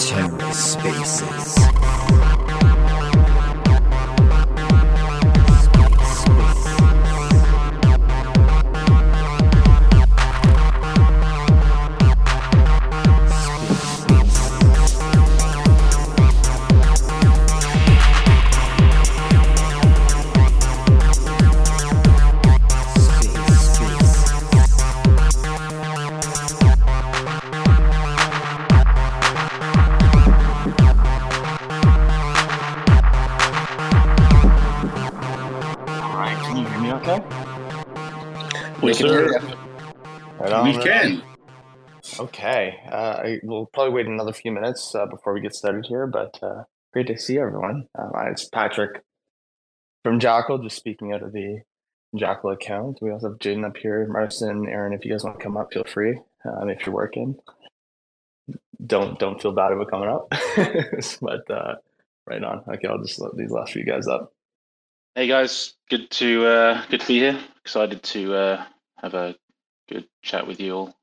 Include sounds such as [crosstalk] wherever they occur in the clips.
TerraSpaces. All We can hear you. Right on, We right can. Okay, uh, I, we'll probably wait another few minutes uh, before we get started here, but uh, great to see everyone. Um, it's Patrick from Jackal, just speaking out of the Jackal account. We also have Jaydon up here, Marston, Aaron. If you guys want to come up, feel free. Um, if you're working, don't don't feel bad about coming up. [laughs] but uh, right on. Okay, I'll just let these last few guys up. Hey guys, good to uh, good to be here. Excited to uh, have a good chat with you all.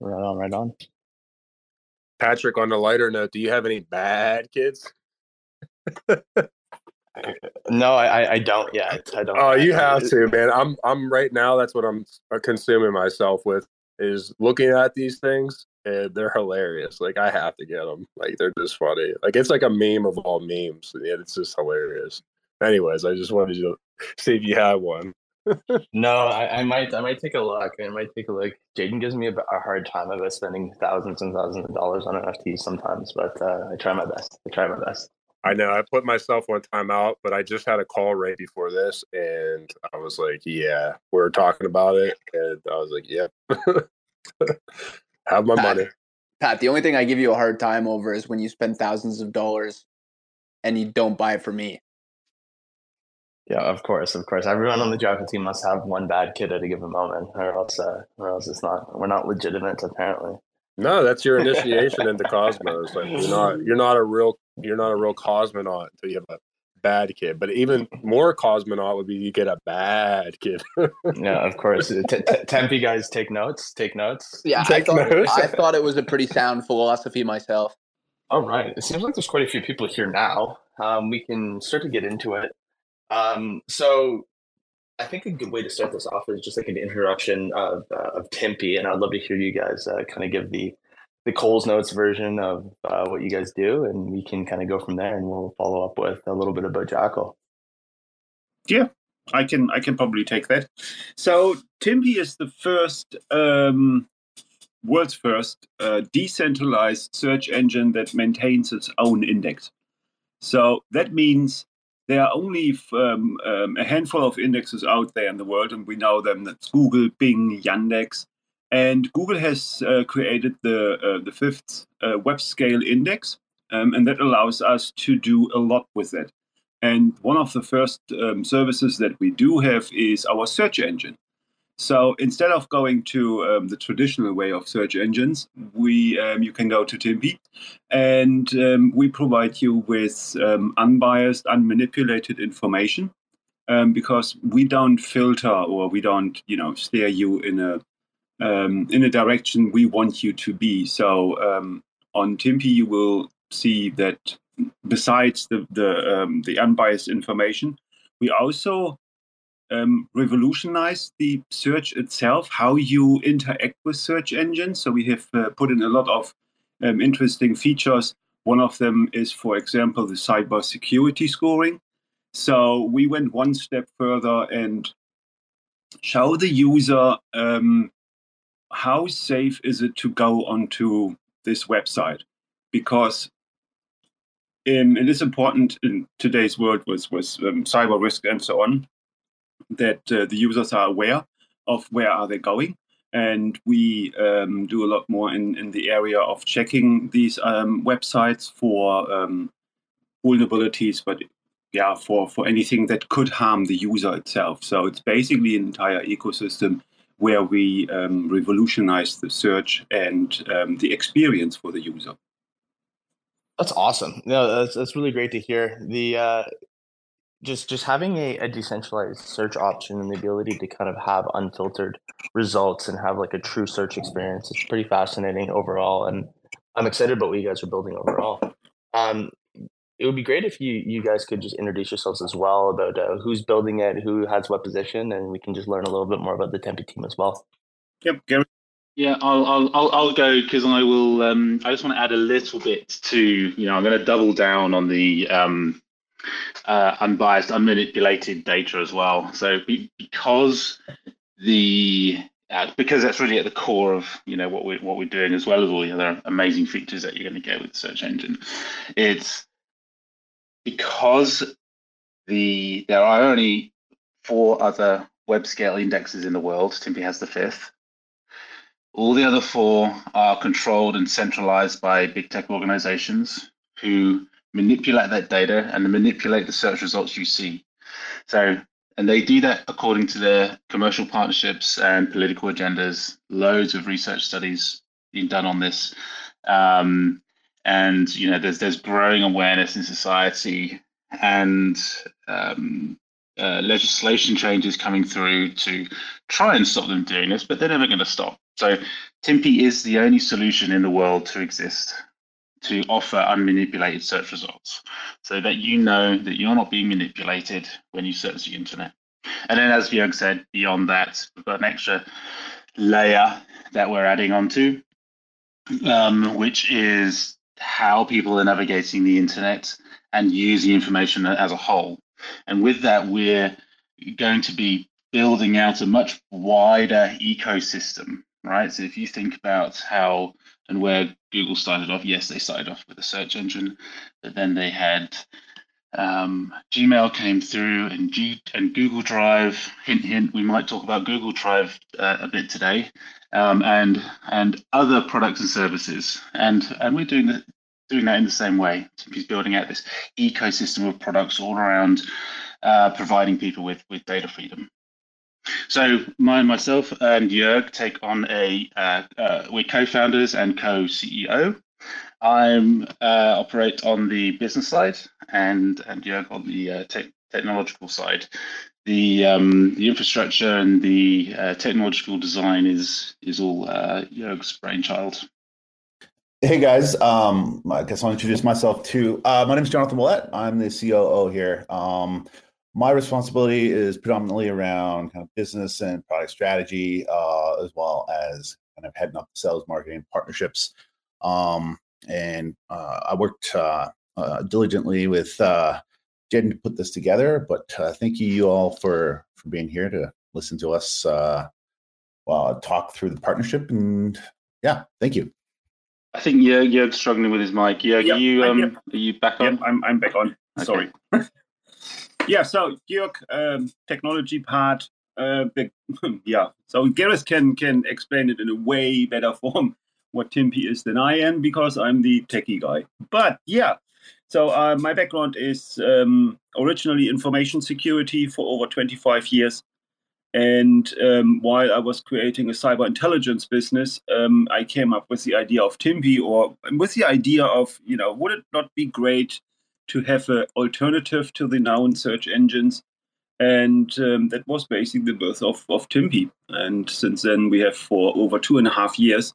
Right on, right on. Patrick, on a lighter note, do you have any bad kids? No, I, I- I don't yet. I don't. Oh, you I- have to, man. I'm I'm right now. That's what I'm uh, consuming myself with is looking at these things, and they're hilarious. Like I have to get them. Like they're just funny. Like it's like a meme of all memes, and it's just hilarious. Anyways, I just wanted to see if you had one. No, I, I might I might take a look. I might take a look. Jaydon gives me a, a hard time about spending thousands and thousands of dollars on NFTs sometimes, but uh, I try my best. I try my best. I know I put myself one time out, but I just had a call right before this, and I was like, "Yeah, we're talking about it," and I was like, "Yep, [laughs] have my Pat, money." Pat, the only thing I give you a hard time over is when you spend thousands of dollars and you don't buy it for me. Yeah, of course, of course. Everyone on the Java team must have one bad kid at a given moment, or else, uh, or else it's not. We're not legitimate, apparently. No, that's your [laughs] initiation into Cosmos. Like you're not you're not a real you're not a real cosmonaut until you have a bad kid. But even more cosmonaut would be you get a bad kid. [laughs] Yeah, of course. T- t- Timpi guys, take notes. Take notes. Yeah, I Take thought, notes. I thought it was a pretty sound philosophy myself. All right. It seems like there's quite a few people here now. Um, we can start to get into it. Um, so I think a good way to start this off is just like an introduction of uh, of Timpi, and I'd love to hear you guys uh, kind of give the the Coles Notes version of uh, what you guys do, and we can kind of go from there, and we'll follow up with a little bit about Jackal. Yeah, I can I can probably take that. So Timpi is the first um, world's first uh, decentralized search engine that maintains its own index. So that means there are only um, um, a handful of indexes out there in the world, and we know them. That's Google, Bing, Yandex, and Google has uh, created the uh, the fifth uh, web scale index, um, and that allows us to do a lot with it. And one of the first um, services that we do have is our search engine. So instead of going to um, the traditional way of search engines, we um, you can go to Timpi, and um, we provide you with um, unbiased, unmanipulated information, um, because we don't filter or we don't you know steer you in a um, in a direction we want you to be. So on Timpi, you will see that besides the the, the unbiased information, we also um, revolutionize the search itself, how you interact with search engines. So we have uh, put in a lot of um, interesting features. One of them is, for example, the cyber security scoring. So we went one step further and show the user um, how safe is it to go onto this website because um, it is important in today's world with, with um, cyber risk and so on that uh, the users are aware of where are they going and we um, do a lot more in, in the area of checking these um, websites for um, vulnerabilities but yeah for, for anything that could harm the user itself so it's basically an entire ecosystem where we um, revolutionize the search and um, the experience for the user That's awesome. No, that's that's really great to hear. The uh, just just having a, a decentralized search option and the ability to kind of have unfiltered results and have like a true search experience it's pretty fascinating overall and i'm excited about what you guys are building overall um, it would be great if you you guys could just introduce yourselves as well about uh, who's building it who has what position and we can just learn a little bit more about the Timpi team as well Yep, Gary. Yeah, I'll I'll I'll, I'll go because I will. Um, I just want to add a little bit to you know I'm going to double down on the um, uh, unbiased, unmanipulated data as well. So be, because the uh, because that's really at the core of you know what we what we're doing as well as all the other amazing features that you're going to get with the search engine. It's because the there are only four other web scale indexes in the world. Timpi has the fifth. All the other four are controlled and centralized by big tech organizations who manipulate that data and manipulate the search results you see. So, and they do that according to their commercial partnerships and political agendas. Loads of research studies being done on this. Um, and you know, there's there's growing awareness in society and um, uh, legislation changes coming through to try and stop them doing this, but they're never going to stop. So Timpi is the only solution in the world to exist to offer unmanipulated search results so that you know that you're not being manipulated when you search the internet. And then, as Jörg said, beyond that, we've got an extra layer that we're adding onto, um, which is how people are navigating the internet and using information as a whole. And with that, we're going to be building out a much wider ecosystem, right? So if you think about how and where Google started off, yes, they started off with a search engine, but then they had um, Gmail came through and, G- and Google Drive. Hint, hint. We might talk about Google Drive uh, a bit today, um, and and other products and services. And and we're doing the, doing that in the same way. He's building out this ecosystem of products all around uh, providing people with with data freedom. So my myself and Jörg take on a uh, uh, we're co-founders and co-CEO. I'm uh, operate on the business side and and Jörg on the uh, te- technological side. The um, the infrastructure and the uh, technological design is is all uh, Jörg's brainchild. Hey guys, um, I guess I'll introduce myself too. My name is Jonathan Ouellet. I'm the COO here. Um, my responsibility is predominantly around kind of business and product strategy, uh, as well as kind of heading up sales, marketing, partnerships. Um, and uh, I worked uh, uh diligently with uh, Jen to put this together. But uh, thank you all for for being here to listen to us well, talk through the partnership. And yeah, thank you. I think Jörg, Jörg's struggling with his mic. Jörg, Yep, are you um, here. are you back on? Yep, I'm, I'm back on. Okay. Sorry. [laughs] yeah, so Jörg, um, technology part. Uh, [laughs] yeah, so Gareth can can explain it in a way better form [laughs] what Timpi is than I am because I'm the techie guy. But yeah, so uh, my background is um, originally information security for over 25 years. And um, while I was creating a cyber intelligence business, um, I came up with the idea of Timpi, or with the idea of, you know, would it not be great to have an alternative to the known search engines? And um, that was basically the birth of, of Timpi. And since then, we have for over two and a half years,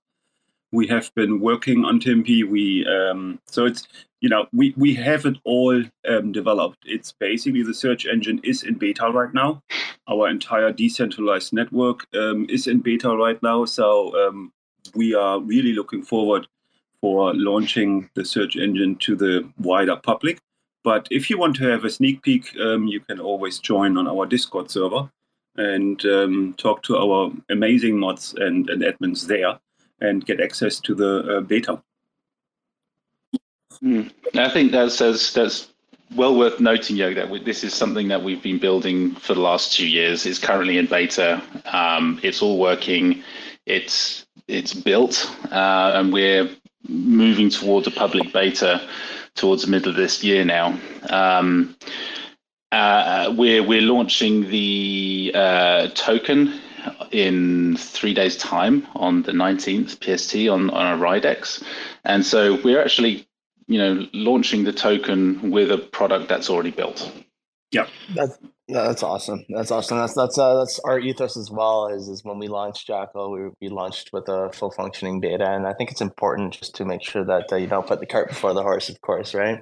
we have been working on Timpi. We um, so it's you know we we have it all um, developed. It's basically the search engine is in beta right now. Our entire decentralized network um, is in beta right now. So um, we are really looking forward for launching the search engine to the wider public. But if you want to have a sneak peek, um, you can always join on our Discord server and um, talk to our amazing mods and, and admins there and get access to the uh, beta. Hmm. I think that's, that's that's well worth noting, Yo, that this is something that we've been building for the last two years. It's currently in beta. Um, it's all working. It's it's built, uh, and we're moving towards a public beta towards the middle of this year now. Um, uh, we're we're launching the uh, token in three days' time on the 19th PST on, on a Ridex. And so we're actually, you know, launching the token with a product that's already built. Yep. That's that's awesome. That's awesome. That's that's uh, that's our ethos as well. Is is when we launched Jackal, we we launched with a full functioning beta, and I think it's important just to make sure that uh, you don't put the cart before the horse. Of course, right?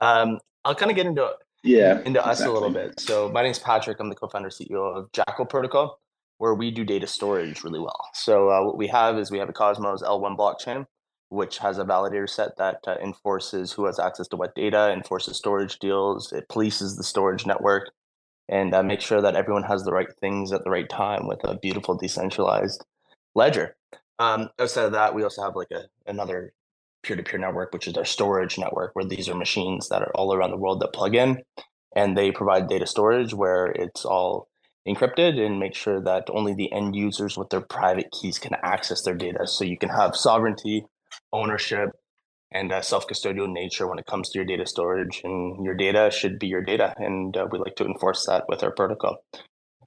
Um, I'll kind of get into Yeah. into us a little bit. So my name's Patrick. I'm the co-founder CEO of Jackal Protocol, where we do data storage really well. So uh, what we have is we have a Cosmos L1 blockchain, which has a validator set that uh, enforces who has access to what data, enforces storage deals, it polices the storage network, and uh, makes sure that everyone has the right things at the right time with a beautiful decentralized ledger. Um, outside of that, we also have like a another peer-to-peer network, which is our storage network, where these are machines that are all around the world that plug in, and they provide data storage where it's all encrypted and make sure that only the end users with their private keys can access their data. So you can have sovereignty, ownership, and uh, self-custodial nature when it comes to your data storage. And your data should be your data, and uh, we like to enforce that with our protocol.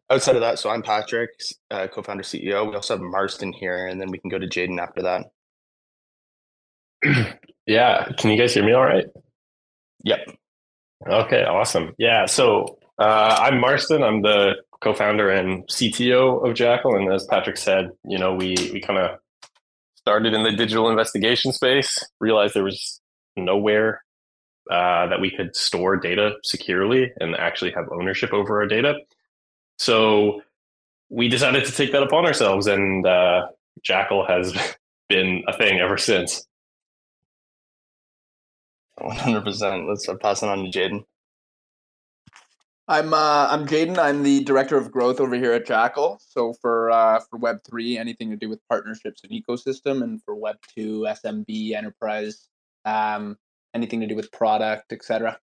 Outside of that, so I'm Patrick, uh, co-founder CEO. We also have Marston here, and then we can go to Jaydon after that. [clears throat] yeah, can you guys hear me all right? Yep. Okay, awesome. Yeah, so uh, I'm Marston. I'm the co-founder and CTO of Jackal, and as Patrick said, you know, we we kind of started in the digital investigation space. Realized there was nowhere uh, that we could store data securely and actually have ownership over our data. So we decided to take that upon ourselves, and uh, Jackal has [laughs] been a thing ever since. One hundred percent. Let's pass it on to Jaydon. I'm uh, I'm Jaydon. I'm the director of growth over here at Jackal. So for uh, for Web three, anything to do with partnerships and ecosystem, and for Web two, SMB, enterprise, um, anything to do with product, etc.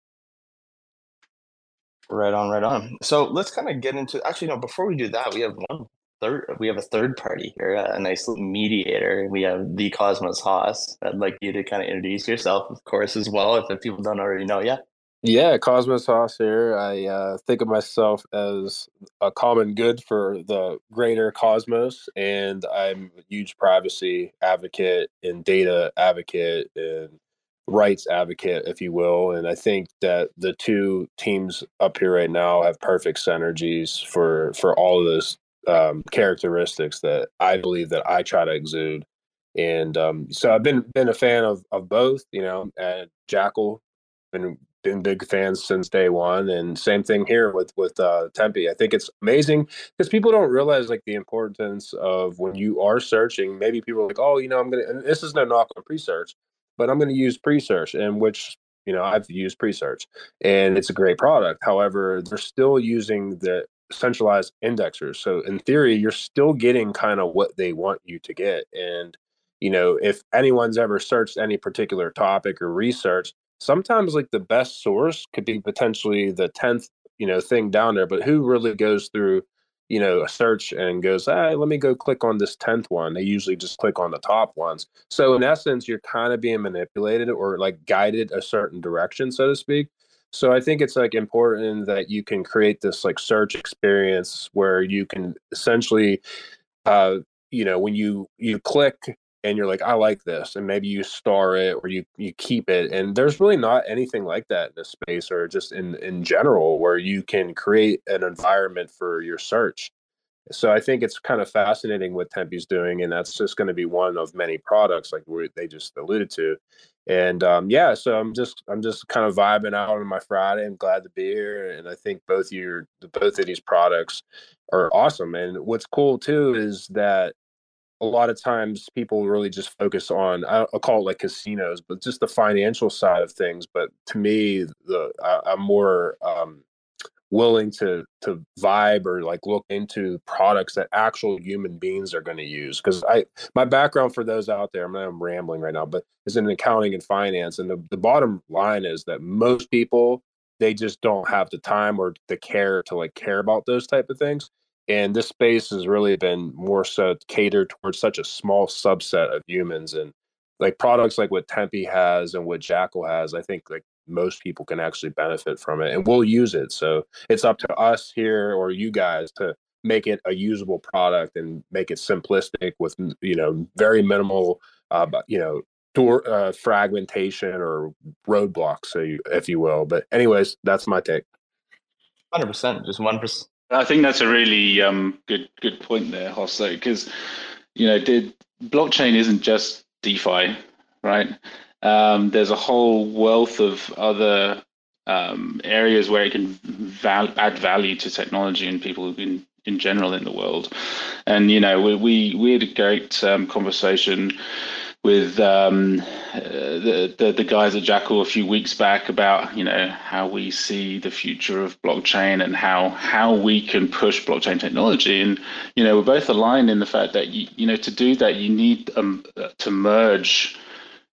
Right on, right on. So let's kind of get into. Actually, no. Before we do that, we have one third. We have a third party here, a nice little mediator. We have the Cosmos Hoss. I'd like you to kind of introduce yourself, of course, as well, if, if people don't already know yet. Yeah, Cosmos Hoss here. I uh, think of myself as a common good for the greater cosmos, and I'm a huge privacy advocate and data advocate and rights advocate, if you will. And I think that the two teams up here right now have perfect synergies for for all of those um, characteristics that I believe that I try to exude. And um, so I've been been a fan of of both. You know, at Jackal, been been big fans since day one and same thing here with with uh Timpi. I think it's amazing because people don't realize like the importance of when you are searching maybe people are like oh you know i'm gonna and this is no knock on Presearch but i'm gonna use Presearch and which you know i've used Presearch and it's a great product. However they're still using the centralized indexers so in theory you're still getting kind of what they want you to get and you know if anyone's ever searched any particular topic or research sometimes like the best source could be potentially the 10th you know thing down there but who really goes through you know a search and goes hey let me go click on this 10th one. They usually just click on the top ones. So in essence you're kind of being manipulated or like guided a certain direction so to speak. So i think it's like important that you can create this like search experience where you can essentially uh you know when you you click and you're like, I like this, and maybe you star it or you you keep it. And there's really not anything like that in this space or just in in general where you can create an environment for your search. So I think it's kind of fascinating what Timpi's doing, and that's just going to be one of many products like we, they just alluded to. And um, yeah, so I'm just I'm just kind of vibing out on my Friday. I'm glad to be here, and I think both your both of these products are awesome. And what's cool too is that a lot of times people really just focus on I'll call it like casinos, but just the financial side of things. But to me, the I, am more um, willing to to vibe or like look into products that actual human beings are going to use because I my background for those out there, I'm, I'm rambling right now, but is in accounting and finance, and the, the bottom line is that most people they just don't have the time or the care to like care about those type of things and this space has really been more so catered towards such a small subset of humans and like products like what Timpi has and what jackal has i think like most people can actually benefit from it and we'll use it so it's up to us here or you guys to make it a usable product and make it simplistic with you know very minimal uh, you know door uh, fragmentation or roadblocks so you, if you will but anyways that's my take Hundred percent, just one. I think that's a really um, good good point there, Hosso, because you know, blockchain isn't just DeFi, right? Um, there's a whole wealth of other um, areas where it can val- add value to technology and people in in general in the world. And you know, we we, we had a great um, conversation with um, uh, the, the, the guys at Jackal a few weeks back about you know how we see the future of blockchain and how how we can push blockchain technology. And you know we're both aligned in the fact that you, you know to do that you need um, to merge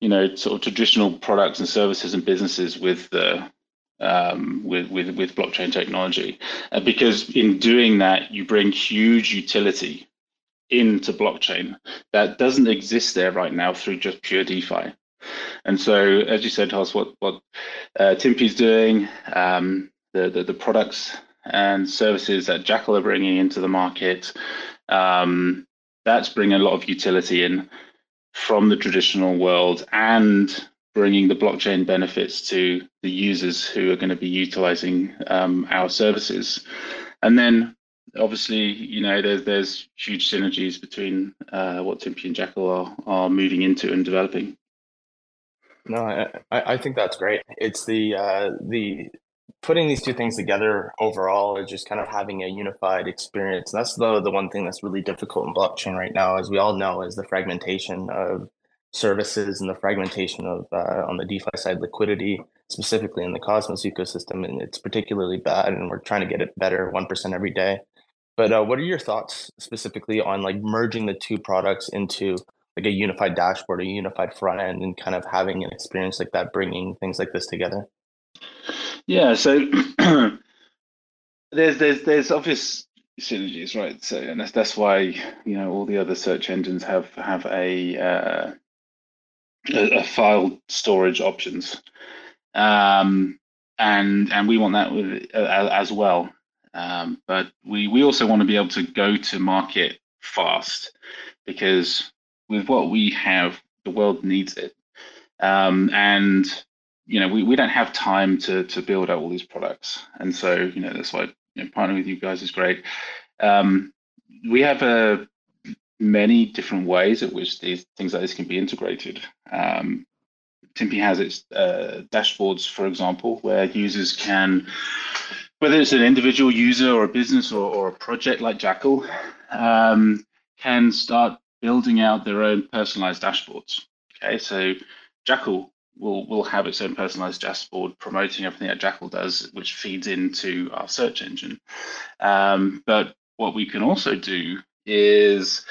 you know sort of traditional products and services and businesses with the um, with, with with blockchain technology. Uh, because in doing that you bring huge utility into blockchain that doesn't exist there right now through just pure DeFi. And so, as you said, Hoss, what what uh, Timpi's doing, um, the, the, the products and services that Jackal are bringing into the market, um, that's bringing a lot of utility in from the traditional world and bringing the blockchain benefits to the users who are going to be utilizing um, our services. And then obviously, you know, there's there's huge synergies between uh, what Timpi and Jackal are are moving into and developing. No, I, I think that's great. It's the uh, the putting these two things together overall is just kind of having a unified experience. That's the the one thing that's really difficult in blockchain right now, as we all know, is the fragmentation of services and the fragmentation of uh, on the DeFi side liquidity, specifically in the Cosmos ecosystem, and it's particularly bad. And we're trying to get it better, one percent every day. But uh, what are your thoughts specifically on like merging the two products into like a unified dashboard, a unified front end, and kind of having an experience like that, bringing things like this together? Yeah, so [clears throat] there's there's there's obvious synergies, right? So and that's that's why you know all the other search engines have have a uh, a, a, file storage options, um, and and we want that with, uh, as well. Um, but we, we also want to be able to go to market fast because with what we have, the world needs it. Um, and you know, we, we don't have time to to build out all these products. And so, you know, that's why you know, partnering with you guys is great. Um, we have a uh, many different ways at which these things like this can be integrated. Um, Timpi has its uh, dashboards, for example, where users can whether it's an individual user or a business or, or a project like Jackal, um, can start building out their own personalized dashboards. Okay, so Jackal will will have its own personalized dashboard promoting everything that Jackal does, which feeds into our search engine. Um, but what we can also do is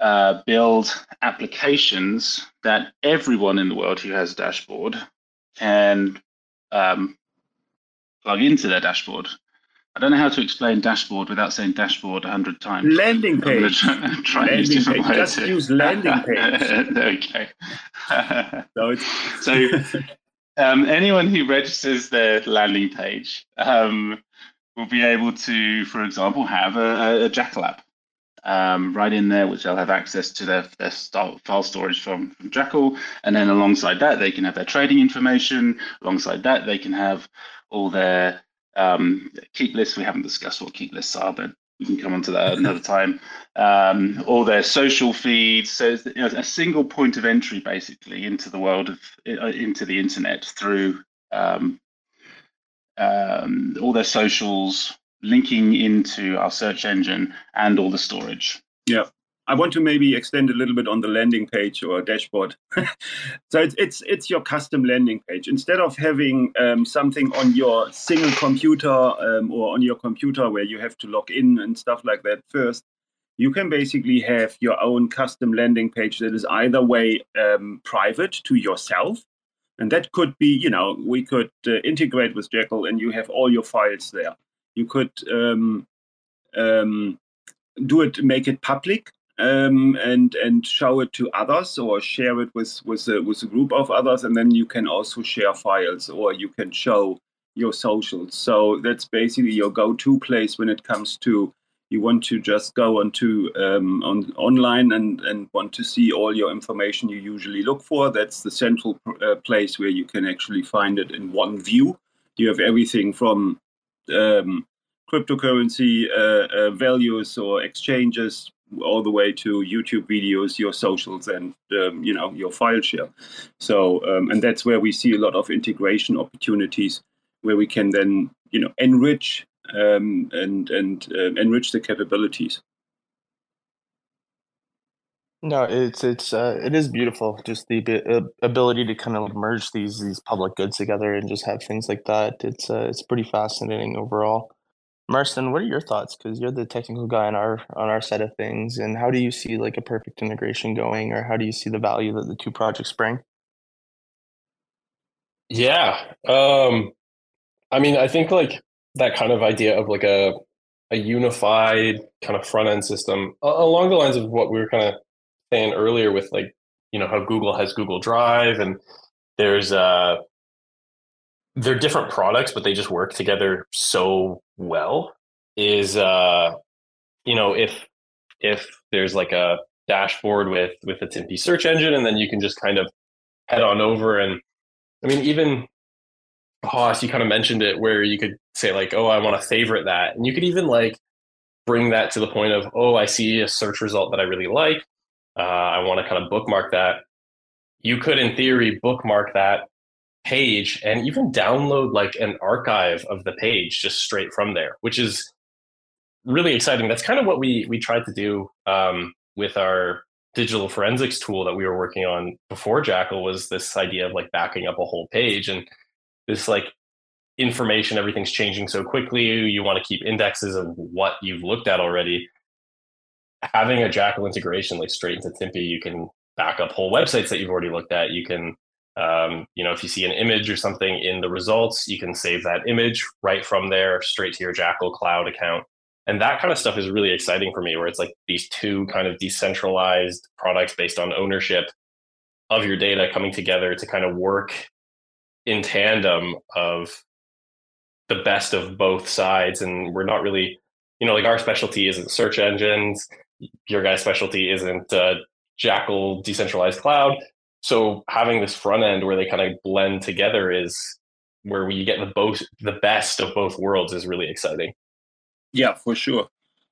uh, build applications that everyone in the world who has a dashboard can um, plug into their dashboard. I don't know how to explain dashboard without saying dashboard a hundred times. Landing page. Try, [laughs] try landing page. Just use [laughs] landing page. okay. [laughs] so, so um, anyone who registers their landing page um, will be able to, for example, have a, a Jackal app um, right in there, which they'll have access to their, their file storage from, from Jackal. And then alongside that, they can have their trading information. Alongside that, they can have all their um, keep lists. We haven't discussed what keep lists are, but we can come on to that another time. Um, all their social feeds. So you know, a single point of entry basically into the world of uh, into the internet through um, um, all their socials, linking into our search engine and all the storage. Yeah. I want to maybe extend a little bit on the landing page or dashboard. [laughs] so it's, it's it's your custom landing page. Instead of having um, something on your single computer um, or on your computer where you have to log in and stuff like that first, you can basically have your own custom landing page that is either way um, private to yourself, and that could be, you know, we could uh, integrate with Jackal and you have all your files there. You could um, um, do it, make it public um, and and show it to others or share it with with a, with a group of others, and then you can also share files or you can show your socials. So that's basically your go-to place when it comes to you want to just go onto um, on online and and want to see all your information you usually look for. That's the central uh, place where you can actually find it in one view. You have everything from um, cryptocurrency uh, uh, values or exchanges all the way to YouTube videos, your socials, and um, you know your file share. So, um, and that's where we see a lot of integration opportunities, where we can then you know enrich um, and and uh, enrich the capabilities. No, it's it's uh, it is beautiful. Just the uh, ability to kind of merge these these public goods together and just have things like that. It's uh, it's pretty fascinating overall. Marston, what are your thoughts? Because you're the technical guy on our on our side of things, and how do you see like a perfect integration going, or how do you see the value that the two projects bring? Yeah, um, I mean, I think like that kind of idea of like a a unified kind of front end system along the lines of what we were kind of saying earlier with like you know how Google has Google Drive and there's uh they're different products, but they just work together so well. Is uh, you know, if if there's like a dashboard with with a Timpi search engine, and then you can just kind of head on over and I mean, even Hoss, you kind of mentioned it where you could say like, oh, I want to favorite that, and you could even like bring that to the point of, oh, I see a search result that I really like. Uh, I want to kind of bookmark that. You could, in theory, bookmark that page and even download like an archive of the page just straight from there, which is really exciting. That's kind of what we we tried to do um, with our digital forensics tool that we were working on before Jackal was this idea of like backing up a whole page and this like information everything's changing so quickly you want to keep indexes of what you've looked at already having a jackal integration like straight into Timpi you can back up whole websites that you've already looked at you can um, you know, if you see an image or something in the results, you can save that image right from there straight to your Jackal Cloud account. And that kind of stuff is really exciting for me, where it's like these two kind of decentralized products based on ownership of your data coming together to kind of work in tandem of the best of both sides. And we're not really, you know, like our specialty isn't search engines, your guy's specialty isn't uh, Jackal decentralized cloud so having this front end where they kind of blend together is where we get the both the best of both worlds is really exciting. Yeah, for sure.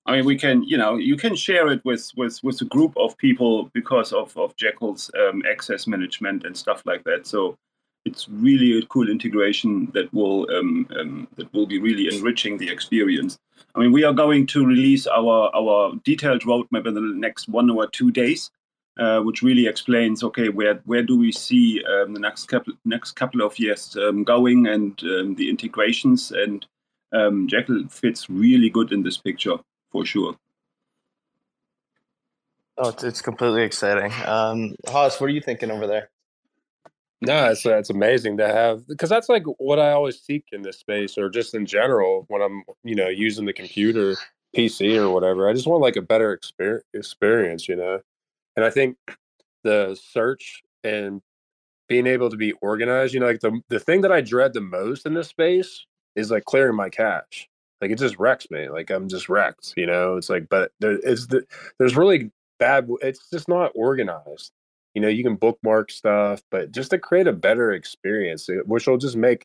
I mean, we can, you know, you can share it with with with a group of people because of of Jackal's um, access management and stuff like that. So it's really a cool integration that will um, um, that will be really enriching the experience. I mean, we are going to release our our detailed roadmap in the next one or two days uh, which really explains okay where where do we see um, the next couple next couple of years um, going and um, the integrations and um, Jackal fits really good in this picture for sure. Oh, it's, it's completely exciting. Um, Hoss, what are you thinking over there? No, it's it's amazing to have because that's like what I always seek in this space, or just in general when I'm you know using the computer, PC or whatever. I just want like a better experience, experience, you know. And I think the search and being able to be organized, you know, like the the thing that I dread the most in this space is like clearing my cache. Like it just wrecks me. Like I'm just wrecked, you know. It's like, but there is the there's really bad. It's just not organized. You know, you can bookmark stuff, but just to create a better experience, which will just make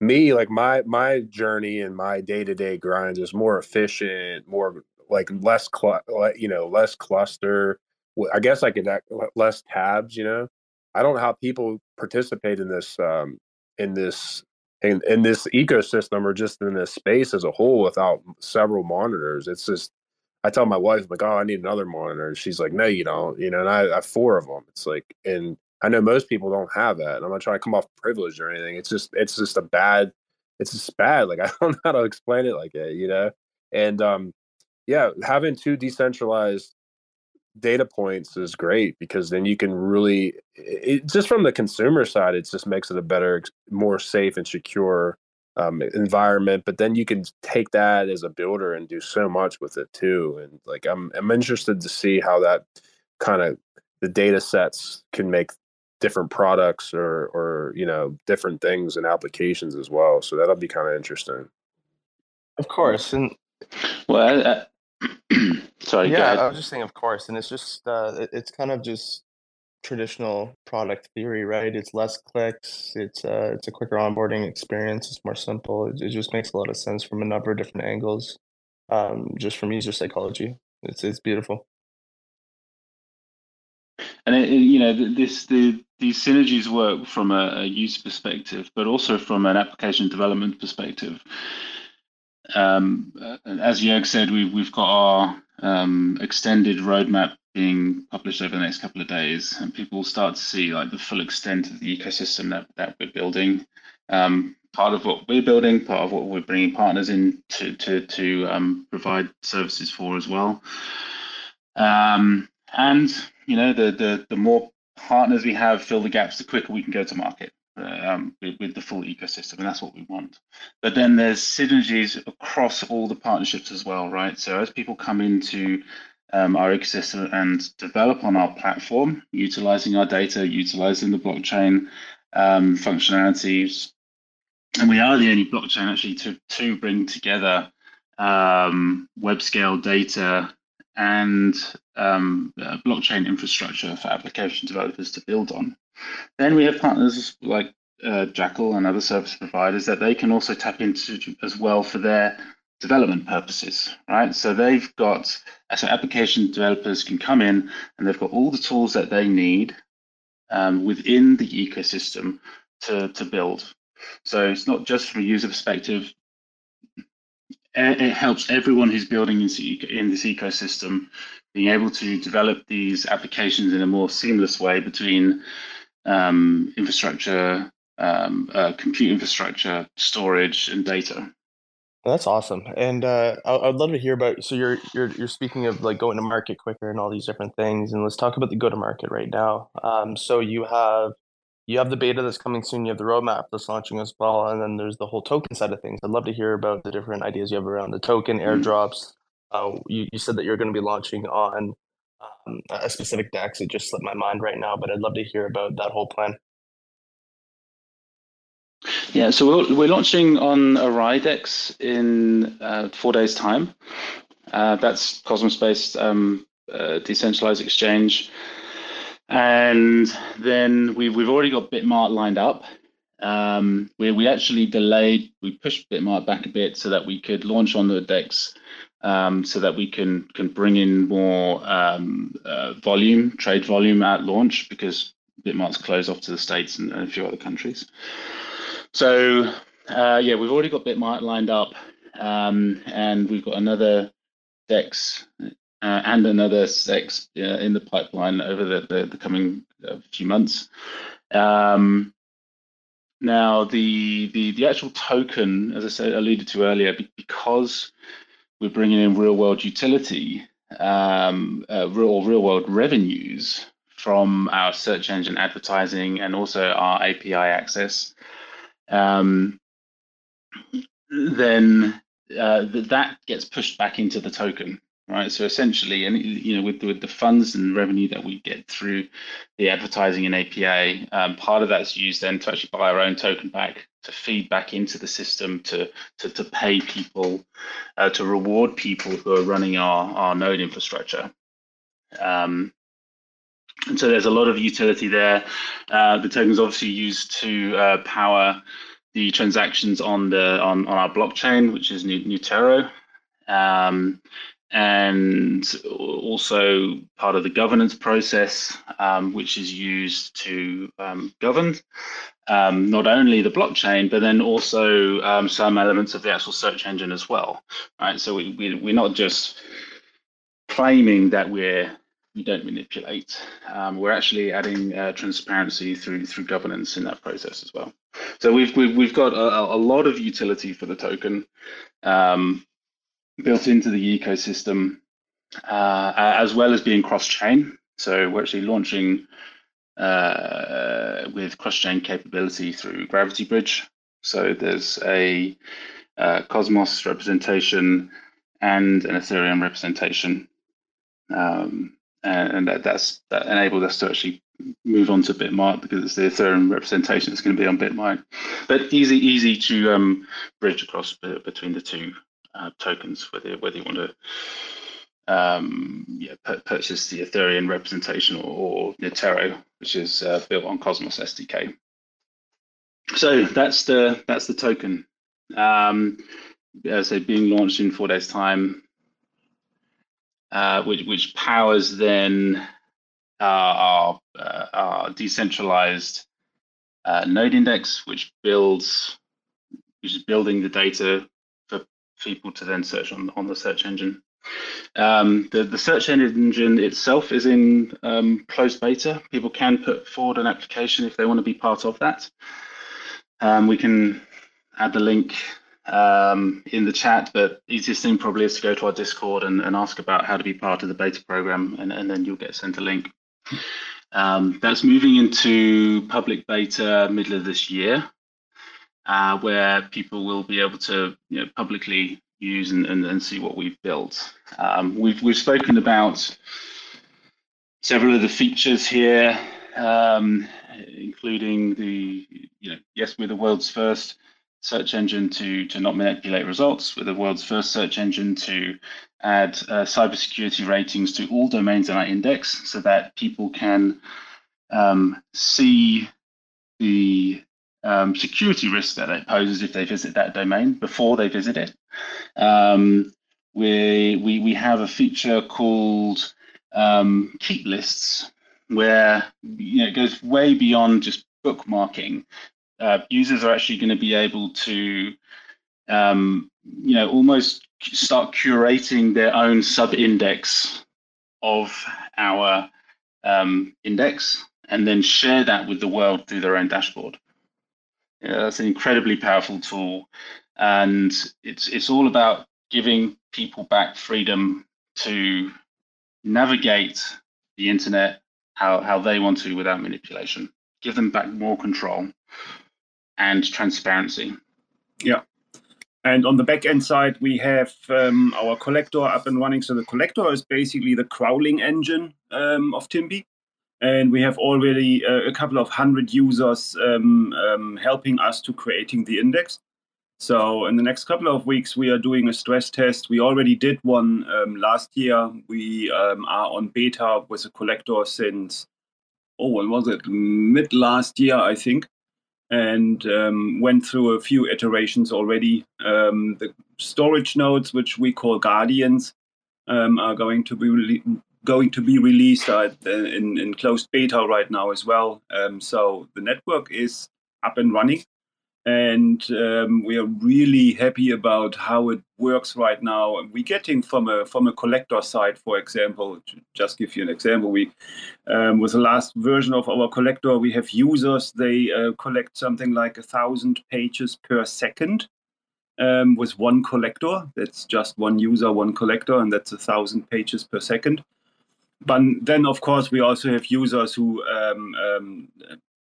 me like my my journey and my day to day grind is more efficient, more like less, cl- you know, less cluster I guess I could act less tabs. You know, I don't know how people participate in this um, in this in, in this ecosystem or just in this space as a whole without several monitors. It's just I tell my wife like, oh, I need another monitor. She's like, no, you don't. You know, and I, I have four of them. It's like, and I know most people don't have that. And I'm not trying to come off privileged or anything. It's just it's just a bad. It's just bad. Like [laughs] I don't know how to explain it like that. You know, and um, yeah, having two decentralized data points is great because then you can really it, just from the consumer side it just makes it a better more safe and secure um, environment but then you can take that as a builder and do so much with it too and like i'm i'm interested to see how that kind of the data sets can make different products or or you know different things and applications as well so that'll be kind of interesting. Of course and well uh, [clears throat] Sorry, yeah, I was just saying, of course, and it's just uh, it's kind of just traditional product theory, right? It's less clicks, it's uh, it's a quicker onboarding experience, it's more simple. It, it just makes a lot of sense from a number of different angles, um, just from user psychology. It's it's beautiful. And it, it, you know, this the these synergies work from a, a user perspective, but also from an application development perspective. Um, uh, as Jörg said, we've we've got our um, extended roadmap being published over the next couple of days, and people will start to see like the full extent of the ecosystem that, that we're building. Um, part of what we're building, part of what we're bringing partners in to to to um, provide services for as well. Um, and you know, the the the more partners we have fill the gaps, the quicker we can go to market um, with, with, the full ecosystem, and that's what we want. But then there's synergies across all the partnerships as well, right? So as people come into um, our ecosystem and develop on our platform, utilizing our data, utilizing the blockchain um, functionalities, and we are the only blockchain actually to to bring together um, web scale data and um, uh, blockchain infrastructure for application developers to build on. Then we have partners like uh, Jackal and other service providers that they can also tap into as well for their development purposes, right? So they've got, so application developers can come in and they've got all the tools that they need um, within the ecosystem to, to build. So it's not just from a user perspective, it helps everyone who's building in this ecosystem being able to develop these applications in a more seamless way between um, infrastructure, um, uh, compute infrastructure, storage, and data. That's awesome, and uh, I, would love to hear about. So you're you're you're speaking of like going to market quicker and all these different things, and let's talk about the go to market right now. Um, so you have you have the beta that's coming soon. You have the roadmap that's launching as well, and then there's the whole token side of things. I'd love to hear about the different ideas you have around the token mm-hmm. airdrops. Uh, you you said that you're going to be launching on um, a specific DEX. It just slipped my mind right now, but I'd love to hear about that whole plan. Yeah, so we're, we're launching on Aridex in uh, four days' time. Uh, that's Cosmos-based um, uh, decentralized exchange. And then we've, we've already got Bitmart lined up. Um, we, we actually delayed, we pushed Bitmart back a bit so that we could launch on the DEX um, so that we can can bring in more um, uh, volume, trade volume at launch because Bitmart's closed off to the States and a few other countries. So uh, yeah, we've already got Bitmart lined up, um, and we've got another DEX uh, and another DEX in the pipeline over the, the, the coming few months. Um, now, the, the the actual token, as I said, alluded to earlier, because we're bringing in real world utility, um, uh, real real world revenues from our search engine advertising and also our API access. Um, then uh, that gets pushed back into the token, right? So essentially, and you know, with, with the funds and revenue that we get through the advertising and API, um, part of that's used then to actually buy our own token back to feed back into the system to to, to pay people, uh, to reward people who are running our our node infrastructure. Um, and so there's a lot of utility there. Uh, the token is obviously used to uh, power the transactions on the on, on our blockchain, which is Neutaro, um, and also part of the governance process, um, which is used to um, govern um, not only the blockchain, but then also um, some elements of the actual search engine as well. Right, so we, we we're not just claiming that we're we don't manipulate. Um, we're actually adding uh, transparency through through governance in that process as well. So we've we've, we've got a, a lot of utility for the token um, built into the ecosystem, uh, as well as being cross-chain. So we're actually launching uh, with cross-chain capability through Gravity Bridge. So there's a uh, Cosmos representation and an Ethereum representation. Um, and that that's that enabled us to actually move on to Bitmart because it's the Ethereum representation that's going to be on Bitmart. But easy easy to um, bridge across between the two uh, tokens, whether whether you want to um, yeah, purchase the Ethereum representation or, or which is uh, built on Cosmos SDK. So that's the that's the token. Um, say, being launched in four days' time, uh, which which powers then uh, our uh, our decentralized uh, node index, which builds which is building the data people to then search on on the search engine. Um, the, the search engine itself is in um, closed beta. People can put forward an application if they want to be part of that. Um, we can add the link um, in the chat, but easiest thing probably is to go to our Discord and, and ask about how to be part of the beta program, and, and then you'll get sent a link. Um, that's moving into public beta middle of this year, uh, where people will be able to you know, publicly use and, and, and see what we've built. Um, we've we've spoken about several of the features here, um, including the you know yes we're the world's first search engine to to not manipulate results. We're the world's first search engine to add uh, cybersecurity ratings to all domains in our index, so that people can um, see the um, security risk that it poses if they visit that domain before they visit it. Um, we, we, we have a feature called um, keep lists where you know, it goes way beyond just bookmarking. Uh, users are actually going to be able to um, you know, almost start curating their own sub-index of our um, index and then share that with the world through their own dashboard. Yeah, that's an incredibly powerful tool, and it's it's all about giving people back freedom to navigate the internet how, how they want to without manipulation. Give them back more control and transparency. Yeah. And on the back end side, we have um, our collector up and running. So the collector is basically the crawling engine um, of Timpi and we have already uh, a couple of hundred users um, um, helping us to creating the index. So in the next couple of weeks, we are doing a stress test. We already did one um, last year. We um, are on beta with a collector since oh, when was it? Mid last year, I think, and um, went through a few iterations already. Um, the storage nodes, which we call guardians, are going to be going to be released uh, in, in closed beta right now as well. Um, so the network is up and running. And um, we are really happy about how it works right now. We're getting from a from a collector side, for example, just give you an example. We um, with the last version of our collector, we have users. They uh, collect something like a thousand pages per second um, with one collector. That's just one user, one collector, and that's a thousand pages per second but then of course we also have users who um, um,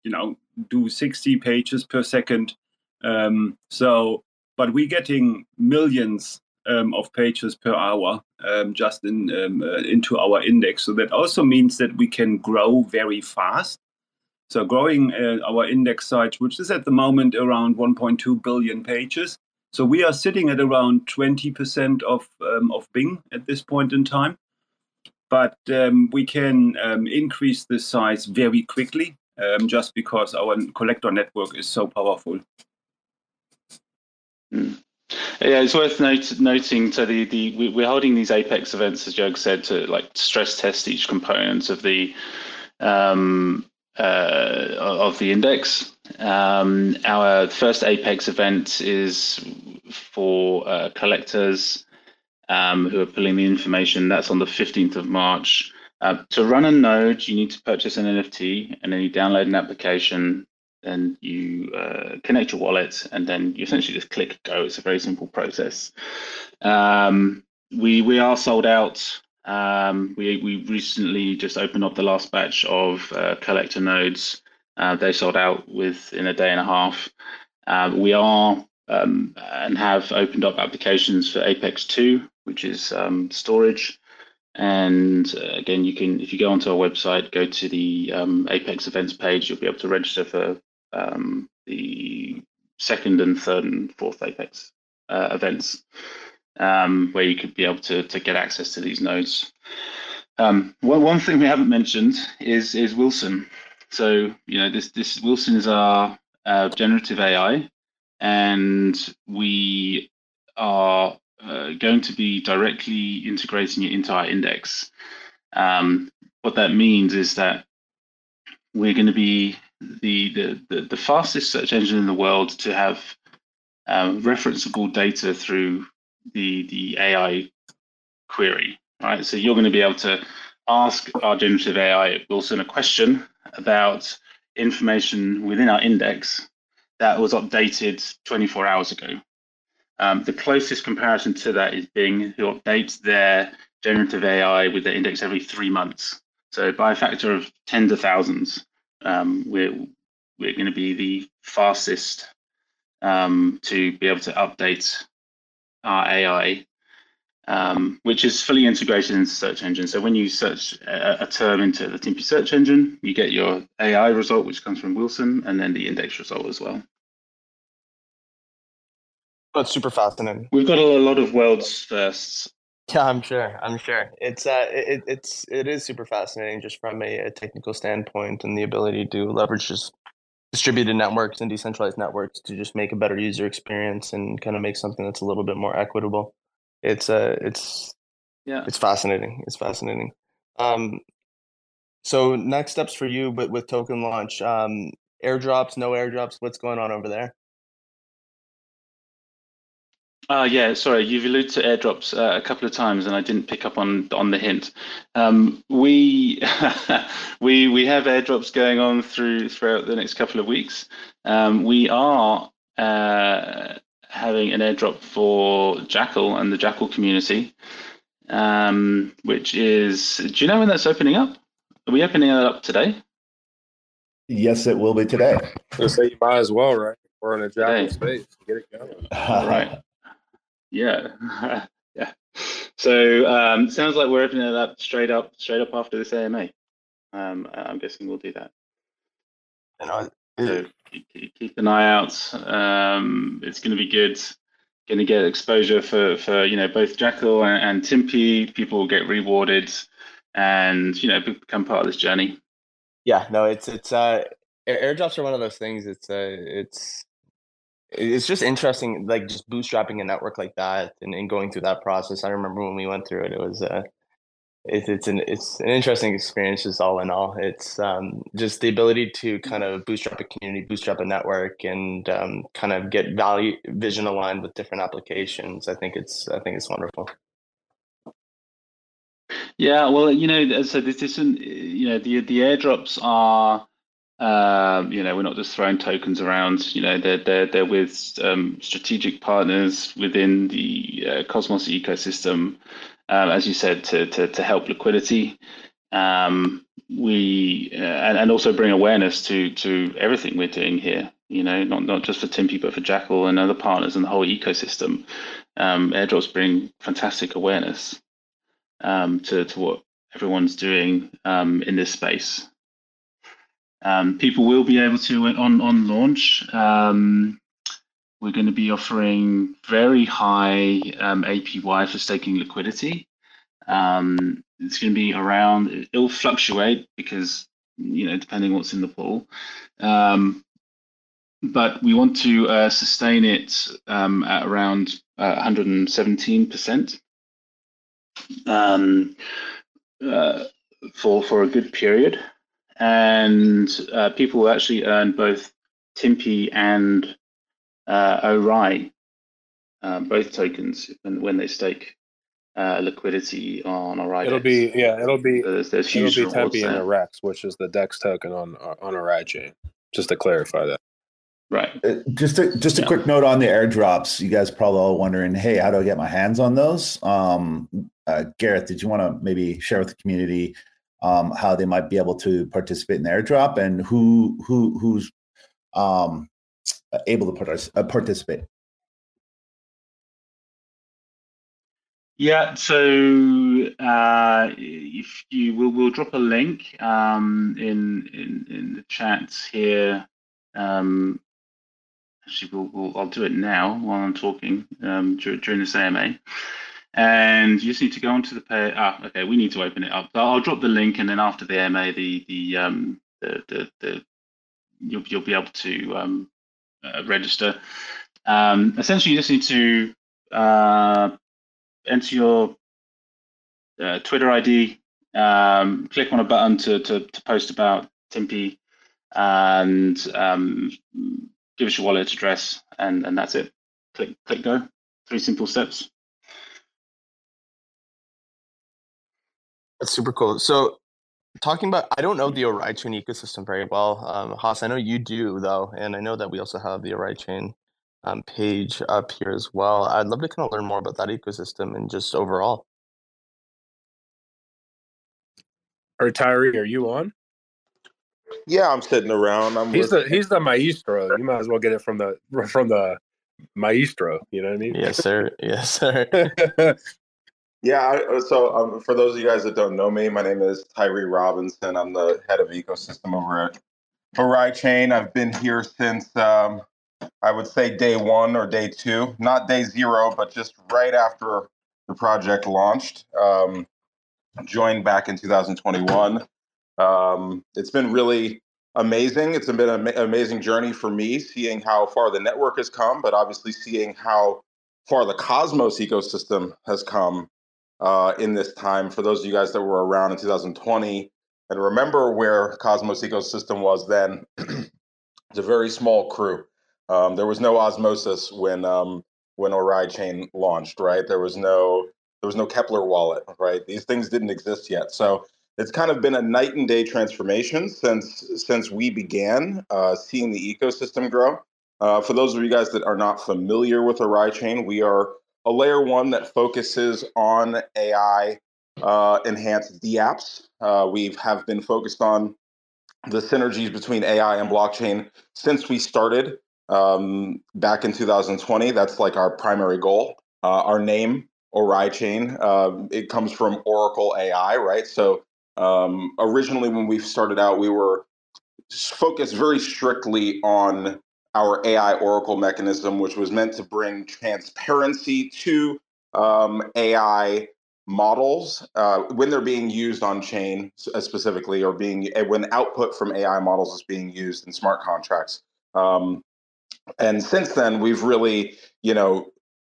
you know do 60 pages per second. Um, so but we're getting millions um, of pages per hour um, just in um, uh, into our index. So that also means that we can grow very fast. So growing uh, our index size which is at the moment around 1.2 billion pages. So we are sitting at around 20% of of bing at this point in time but um, we can um, increase the size very quickly um, just because our collector network is so powerful. Mm. Yeah, it's worth note, noting. So the, the we're holding these Apex events, as Jörg said, to like stress test each component of the um, uh, of the index. Um, our first Apex event is for uh, collectors um, who are pulling the information. That's on the 15th of March. Uh, to run a node, you need to purchase an NFT and then you download an application and you uh, connect your wallet and then you essentially just click go. It's a very simple process. Um, we we are sold out. Um, we we recently just opened up the last batch of uh, collector nodes. Uh, they sold out within a day and a half. Uh, we are um, and have opened up applications for Apex 2, which is um, storage. And uh, again, you can, if you go onto our website, go to the um, Apex events page, you'll be able to register for um, the second and third and fourth Apex uh, events. um, where you could be able to, to get access to these nodes. Um, one, one thing we haven't mentioned is is Wilson. So you know this this Wilson is our uh, generative AI, and we are uh, going to be directly integrating it into our index. Um, what that means is that we're going to be the, the, the, the, fastest search engine in the world to have um, referenceable data through the, the AI query, right? So you're going to be able to ask our generative AI Wilson a question about information within our index that was updated 24 hours ago. Um, the closest comparison to that is Bing, who updates their generative AI with their index every three months. So by a factor of tens of thousands, um, we're we're going to be the fastest um, to be able to update our AI, um, which is fully integrated into search engine. So when you search a, a term into the Timpi search engine, you get your AI result, which comes from Wilson, and then the index result as well. That's super fascinating. We've got a lot of world's firsts. [laughs] Yeah, I'm sure. I'm sure. It's uh, it, it's it is super fascinating just from a, a technical standpoint and the ability to leverage just distributed networks and decentralized networks to just make a better user experience and kind of make something that's a little bit more equitable. It's uh, it's yeah, it's fascinating. It's fascinating. Um, so next steps for you, but with token launch, um, airdrops, no airdrops. What's going on over there? Uh, yeah, sorry, you've alluded to airdrops uh, a couple of times, and I didn't pick up on on the hint. Um, we [laughs] we we have airdrops going on through throughout the next couple of weeks. Um, we are uh, having an airdrop for Jackal and the Jackal community, um, which is. Do you know when that's opening up? Are we opening it up today? Yes, it will be today. So say you might as well, right? We're in a Jackal space. Get it going. [laughs] right. Yeah, [laughs] yeah. So um, sounds like we're opening it up straight up, straight up after this AMA. Um, I'm guessing we'll do that. And I, so keep, an eye out. Um, it's going to be good. Going to get exposure for for you know both Jackal and, and Timpi. People will get rewarded, and you know become part of this journey. Yeah, no, it's it's uh, airdrops are one of those things. It's uh, it's it's just interesting like just bootstrapping a network like that and, and going through that process i remember when we went through it it was uh it, it's an it's an interesting experience just all in all. It's um just the ability to kind of bootstrap a community bootstrap a network and um, kind of get value vision aligned with different applications. I think it's i think it's wonderful. Yeah well you know so this isn't you know the the airdrops are um, you know, we're not just throwing tokens around. You know, they're they're they're with um, strategic partners within the uh, Cosmos ecosystem, um, as you said, to to to help liquidity. Um, we uh, and, and also bring awareness to to everything we're doing here. You know, not not just for Timpi, but for Jackal and other partners and the whole ecosystem. Um, airdrops bring fantastic awareness um, to to what everyone's doing in this space. Um, people will be able to on on launch. We're going to be offering very high um, APY for staking liquidity. Um, it's going to be around. It'll fluctuate because you know depending what's in the pool. Um, but we want to uh, sustain it um, at around uh, 117% um, uh, for for a good period and uh, people will actually earn both Timpi and uh, ORAI, uh, both tokens when, when they stake uh, liquidity on ORAI. It'll be yeah, it'll be so there's, there's it'll be Timpi and a Rex, which is the Dex token on on ORAI chain. Just to clarify that. Right. Uh, just a just a yeah. quick note on the airdrops. You guys probably all wondering, hey, how do I get my hands on those? Um, uh, Gareth, did you want to maybe share with the community um, how they might be able to participate in the airdrop and who who who's um, able to uh, participate. Yeah, so uh, if you will, we'll drop a link um, in, in in the chat here, um, actually, we'll, we'll, I'll do it now while I'm talking um, during this AMA. And you just need to go onto the page. Ah, okay, we need to open it up. I'll drop the link, and then after the AMA, the the um, the, the, the you'll you'll be able to um, uh, register. Um, essentially, you just need to uh, enter your uh, Twitter ID, um, click on a button to, to, to post about Timpi, and um, give us your wallet address, and, and that's it. Click, click go. Three simple steps. That's super cool. So, talking about, I don't know the Oraichain ecosystem very well. Um, Hoss, I know you do though, and I know that we also have the Oraichain um, page up here as well. I'd love to kind of learn more about that ecosystem and just overall. Or Tyree, are you on? Yeah, I'm sitting around. I'm he's listening. the he's the maestro. You might as well get it from the [laughs] from the maestro. You know what I mean? Yes, sir. Yes, sir. [laughs] [laughs] yeah. I, uh, so um, for those of you guys that don't know me, my name is Tyree Robinson. I'm the head of ecosystem over at Oraichain. I've been here since um, I would say day one or day two, not day zero, but just right after the project launched. Um, joined back in 2021. Um, it's been really amazing. It's been an amazing journey for me, seeing how far the network has come, but obviously seeing how far the Cosmos ecosystem has come uh, in this time. For those of you guys that were around in 2020 and remember where Cosmos ecosystem was then, [clears throat] it's a very small crew. Um, there was no osmosis when um, when Oraichain launched, right? There was no there was no Keplr wallet, right? These things didn't exist yet. So it's kind of been a night and day transformation since since we began uh, seeing the ecosystem grow. Uh, for those of you guys that are not familiar with Oraichain, we are a layer one that focuses on AI uh, enhanced DApps. Uh, we have been focused on the synergies between AI and blockchain since we started um, back in 2020. That's like our primary goal. Uh, our name Oraichain. Uh, it comes from Oracle AI, right? So um, originally, when we started out, we were focused very strictly on our AI Oracle mechanism, which was meant to bring transparency to um, AI models uh, when they're being used on chain uh, specifically, or being eh, when output from AI models is being used in smart contracts. Um, and since then, we've really, you know,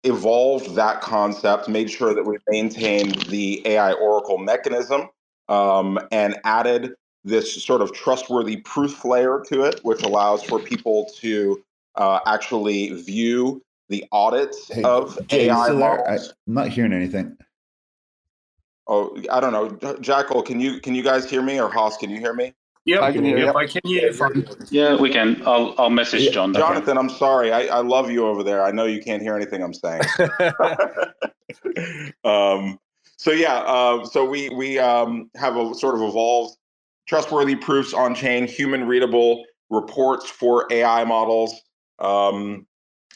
evolved that concept, made sure that we maintained the AI Oracle mechanism, um, and added this sort of trustworthy proof layer to it, which allows for people to uh, actually view the audits hey, of Jay, AI models. I, am not hearing anything. Oh, I don't know, Jackal. Can you can you guys hear me, or Hoss? Can you hear me? Yep, I can hear yep, I can hear you Yeah, we can. I'll I'll message yeah, John. Jonathan, I'm sorry. I, I love you over there. I know you can't hear anything I'm saying. [laughs] [laughs] um, so yeah, uh, so we we um, have a sort of evolved trustworthy proofs on chain, human readable reports for AI models. Um,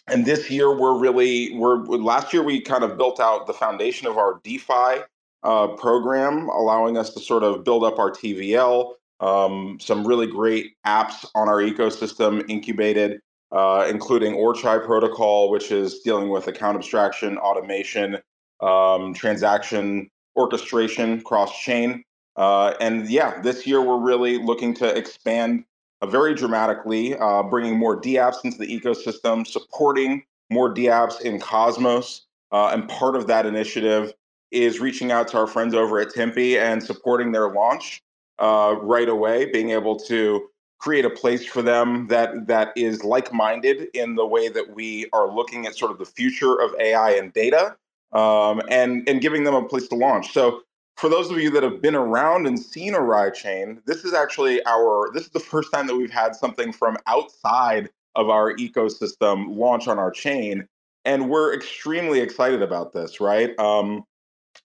and this year we're really we're last year we kind of built out the foundation of our DeFi uh, program, allowing us to sort of build up our TVL um, some really great apps on our ecosystem incubated, uh, including Orchai Protocol, which is dealing with account abstraction, automation, um, transaction orchestration cross chain. Uh, and yeah, this year we're really looking to expand uh, very dramatically, uh, bringing more DApps into the ecosystem, supporting more DApps in Cosmos. Uh, and part of that initiative is reaching out to our friends over at Timpi and supporting their launch uh, right away, being able to create a place for them that that is like-minded in the way that we are looking at sort of the future of AI and data, um, and and giving them a place to launch. So for those of you that have been around and seen Oraichain, this is actually our this is the first time that we've had something from outside of our ecosystem launch on our chain, and we're extremely excited about this. Right? Um,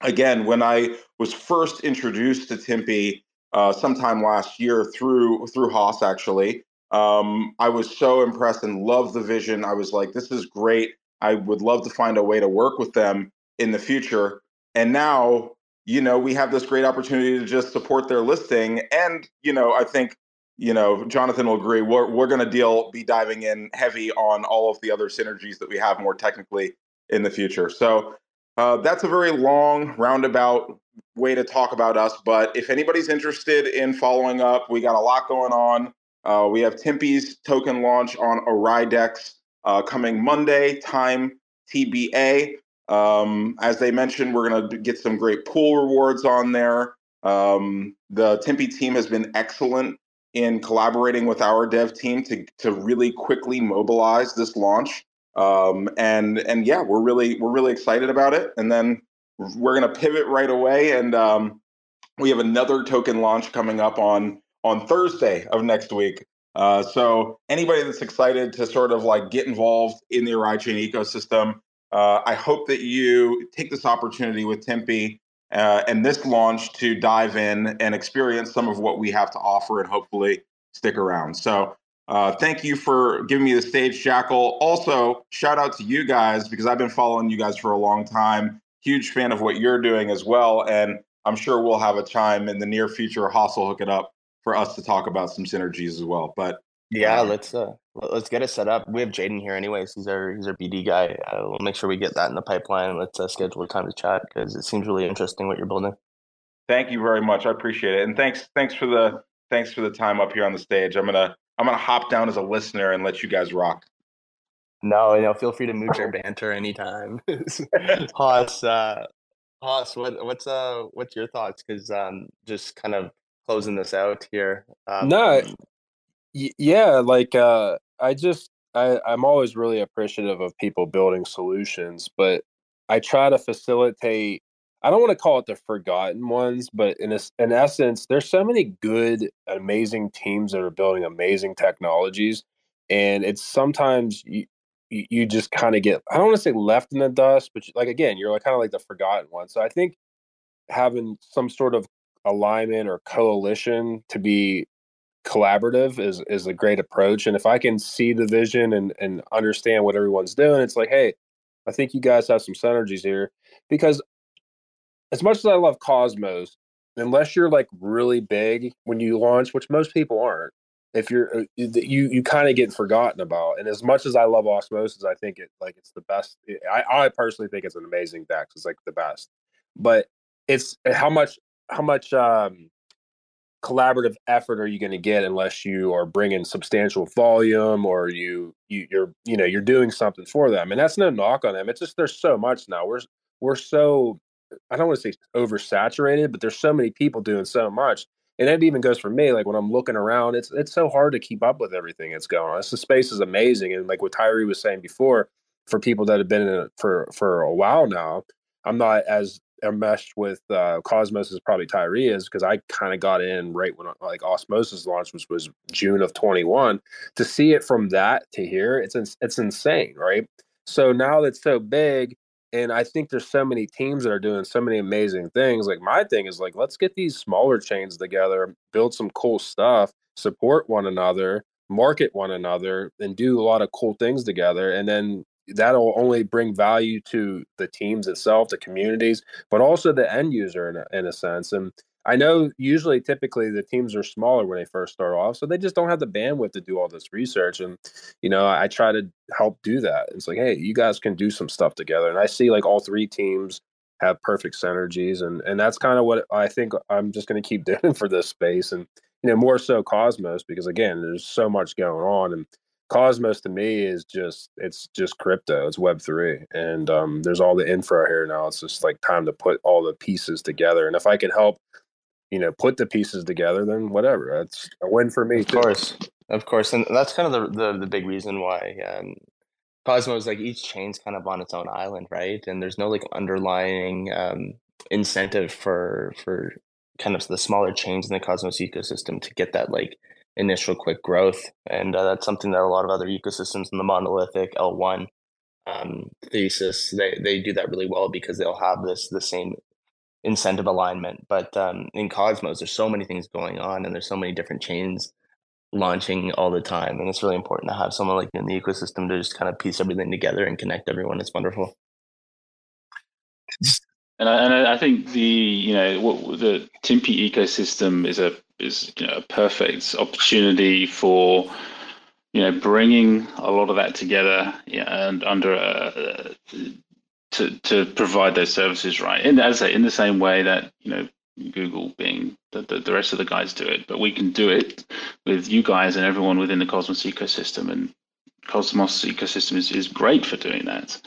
again, when I was first introduced to Timpi uh, sometime last year through through Hoss actually. Um, I was so impressed and loved the vision. I was like, this is great. I would love to find a way to work with them in the future. And now, you know, we have this great opportunity to just support their listing. And, you know, I think you know, Jonathan will agree. We're we're going to deal be diving in heavy on all of the other synergies that we have more technically in the future. So uh, that's a very long roundabout way to talk about us. But if anybody's interested in following up, we got a lot going on. Uh, we have Timpi's token launch on OraiDEX uh, coming Monday, time TBA. Um, as they mentioned, we're going to get some great pool rewards on there. Um, the Timpi team has been excellent in collaborating with our dev team to to really quickly mobilize this launch. Um, and and yeah, we're really we're really excited about it. And then we're going to pivot right away, and um, we have another token launch coming up on on Thursday of next week. Uh, so anybody that's excited to sort of like get involved in the Oraichain ecosystem, uh, I hope that you take this opportunity with Timpi uh, and this launch to dive in and experience some of what we have to offer and hopefully stick around. So uh, thank you for giving me the stage, Jackal. Also, shout out to you guys because I've been following you guys for a long time. Huge fan of what you're doing as well. And I'm sure we'll have a time in the near future. Hoss will hook it up for us to talk about some synergies as well. But yeah, let's uh, let's get it set up. We have Jaydon here, anyways. He's our he's our BD guy. Uh, we'll make sure we get that in the pipeline. Let's uh, schedule a time to chat because it seems really interesting what you're building. Thank you very much. I appreciate it, and thanks thanks for the thanks for the time up here on the stage. I'm gonna I'm gonna hop down as a listener and let you guys rock. No, you know, feel free to mooch our banter anytime. [laughs] [laughs] Hoss, uh, Hoss, what, what's uh, what's your thoughts? Because um, just kind of closing this out here. Um, no, yeah, like uh, I just I, I'm always really appreciative of people building solutions, but I try to facilitate. I don't want to call it the forgotten ones, but in a, in essence, there's so many good, amazing teams that are building amazing technologies, and it's sometimes you you just kind of get I don't want to say left in the dust, but like again, you're like kind of like the forgotten one. So I think having some sort of alignment or coalition to be collaborative is is a great approach. And if I can see the vision and and understand what everyone's doing, it's like, hey, I think you guys have some synergies here. Because as much as I love Cosmos, unless you're like really big when you launch, which most people aren't, if you're uh, you you kind of get forgotten about. And as much as I love Osmosis, I think it like it's the best. I I personally think it's an amazing deck. It's like the best, but it's how much how much um collaborative effort are you going to get unless you are bringing substantial volume or you, you you're you know you're doing something for them and that's no knock on them it's just there's so much now we're we're so i don't want to say oversaturated but there's so many people doing so much and that even goes for me like when i'm looking around it's it's so hard to keep up with everything that's going on this the space is amazing and like what tyree was saying before for people that have been in it for for a while now i'm not as enmeshed with uh, Cosmos is probably Tyree is because I kind of got in right when like Osmosis launched, which was June of 21. To see it from that to here, it's it's insane, right? So now that's so big, and I think there's so many teams that are doing so many amazing things. Like my thing is like, let's get these smaller chains together, build some cool stuff, support one another, market one another, and do a lot of cool things together, and then that'll only bring value to the teams itself, the communities, but also the end user in a, in a sense. And I know usually, typically, the teams are smaller when they first start off, so they just don't have the bandwidth to do all this research. And you know, I try to help do that. It's like, hey, you guys can do some stuff together. And I see like all three teams have perfect synergies, and and that's kind of what I think I'm just going to keep [laughs] doing for this space. And you know, more so Cosmos because again, there's so much going on and Cosmos to me is just it's just crypto. It's Web three, and um, there's all the infra here now. It's just like time to put all the pieces together. And if I can help, you know, put the pieces together, then whatever. That's a win for me. Of too. course, of course, and that's kind of the the, the big reason why um, Cosmos like each chain's kind of on its own island, right? And there's no like underlying um, incentive for for kind of the smaller chains in the Cosmos ecosystem to get that like initial quick growth. And uh, that's something that a lot of other ecosystems in the monolithic L1 um, thesis, they, they do that really well because they'll have this the same incentive alignment. But um, in Cosmos, there's so many things going on and there's so many different chains launching all the time. And it's really important to have someone like in the ecosystem to just kind of piece everything together and connect everyone. It's wonderful. And I, and I think the you know what, the Timpi ecosystem is a is you know, a perfect opportunity for you know bringing a lot of that together and under a, to to provide those services right. And as I say, in the same way that you know Google, Bing the, the, the rest of the guys do it, but we can do it with you guys and everyone within the Cosmos ecosystem. And Cosmos ecosystem is, is great for doing that.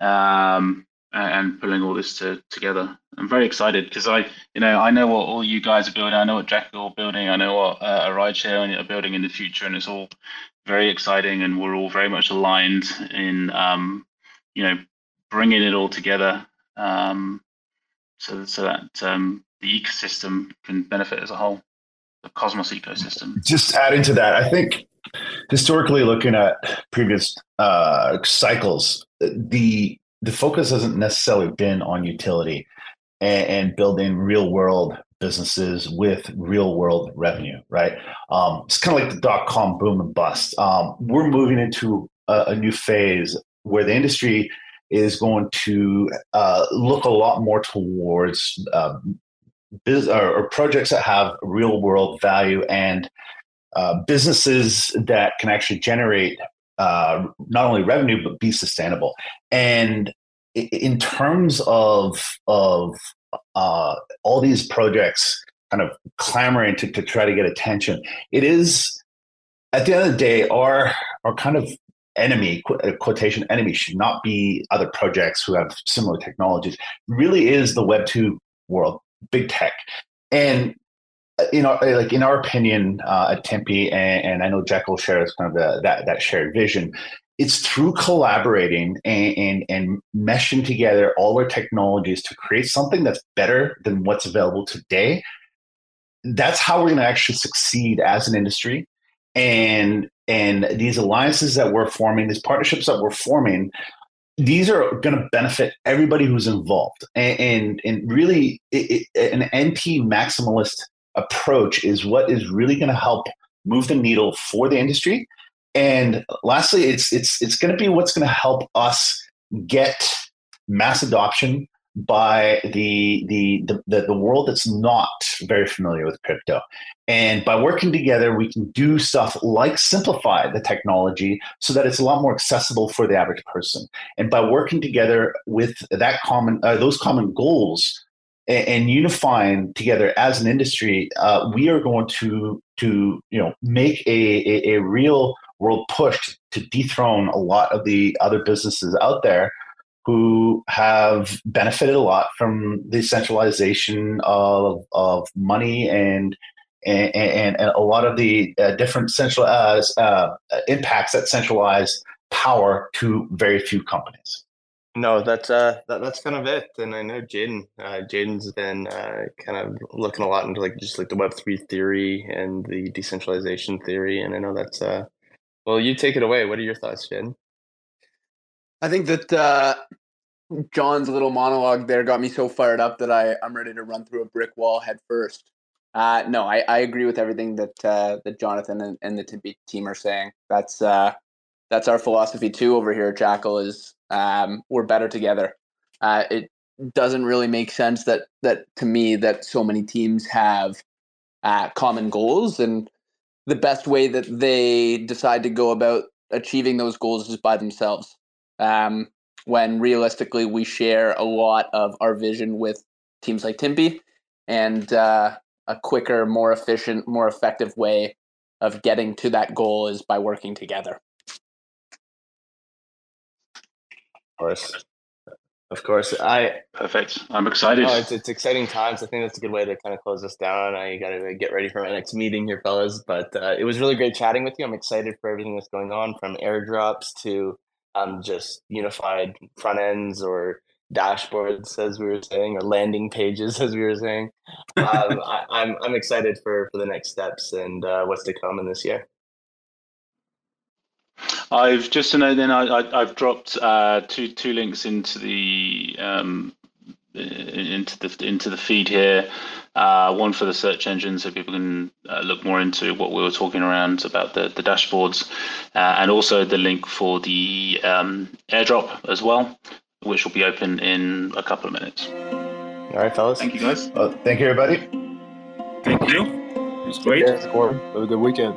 Um, and pulling all this to, together. I'm very excited because I, you know, I know what all you guys are building. I know what Jackal are building. I know what uh, a rideshare are building in the future, and it's all very exciting. And we're all very much aligned in, um, you know, bringing it all together, um, so so that um, the ecosystem can benefit as a whole, the Cosmos ecosystem. Just adding to that, I think historically, looking at previous uh, cycles, the the focus hasn't necessarily been on utility and, and building real world businesses with real world revenue, right? Um, it's kind of like the dot com boom and bust. Um, we're moving into a, a, new phase where the industry is going to uh, look a lot more towards uh, biz- or, or, projects that have real world value and uh, businesses that can actually generate uh, not only revenue but be sustainable. And in terms of of uh, all these projects kind of clamoring to, to try to get attention, it is at the end of the day our our kind of enemy uh, quotation enemy should not be other projects who have similar technologies. really is the Web two world, big tech, and you know, like in our opinion uh, at Timpi, and, and, I know Jackal shares kind of the, that that shared vision. It's through collaborating and, and, and meshing together all our technologies to create something that's better than what's available today. That's how we're going to actually succeed as an industry. And and these alliances that we're forming, these partnerships that we're forming, these are going to benefit everybody who's involved. And and, and really, it, it, an NP maximalist approach is what is really going to help move the needle for the industry. And lastly, it's it's it's going to be what's going to help us get mass adoption by the, the the the world that's not very familiar with crypto. And by working together, we can do stuff like simplify the technology so that it's a lot more accessible for the average person. And by working together with that common uh, those common goals, and, unifying together as an industry, uh, we are going to to you know make a, a, a real world push to dethrone a lot of the other businesses out there who have benefited a lot from the centralization of, of money and and, and, and a lot of the uh, different centralized uh, impacts that centralize power to very few companies. No, that's uh, that, that's kind of it. And I know Jaydon, uh, Jaydon's been uh, kind of looking a lot into like just like the Web three theory and the decentralization theory. And I know that's uh, well, you take it away. What are your thoughts, Jaydon? I think that uh, John's little monologue there got me so fired up that I I'm ready to run through a brick wall head first. Uh, no, I, I agree with everything that uh, that Jonathan and, and the Timpi team are saying. That's uh, that's our philosophy too over here Jackal. Is um, we're better together. Uh, it doesn't really make sense that that to me that so many teams have uh, common goals, and the best way that they decide to go about achieving those goals is by themselves. Um, when realistically, we share a lot of our vision with teams like Timpi, and uh, a quicker, more efficient, more effective way of getting to that goal is by working together. Course. Of course, I perfect. I'm excited. Oh, it's, it's exciting times. I think that's a good way to kind of close this down. I got to get ready for my next meeting here, fellas. But uh, it was really great chatting with you. I'm excited for everything that's going on, from airdrops to um, just unified front ends or dashboards, as we were saying, or landing pages, [laughs] as we were saying. Um, [laughs] I, am I'm, I'm excited for for the next steps and uh, what's to come in this year. I've just to know then I, have dropped uh, two two links into the um, into the into the feed here. Uh, one for the search engine, so people can uh, look more into what we were talking around about the the dashboards, uh, and also the link for the um, airdrop as well, which will be open in a couple of minutes. All right, fellas. Thank you, guys. Well, thank you, everybody. Thank you. was great. Have a good weekend.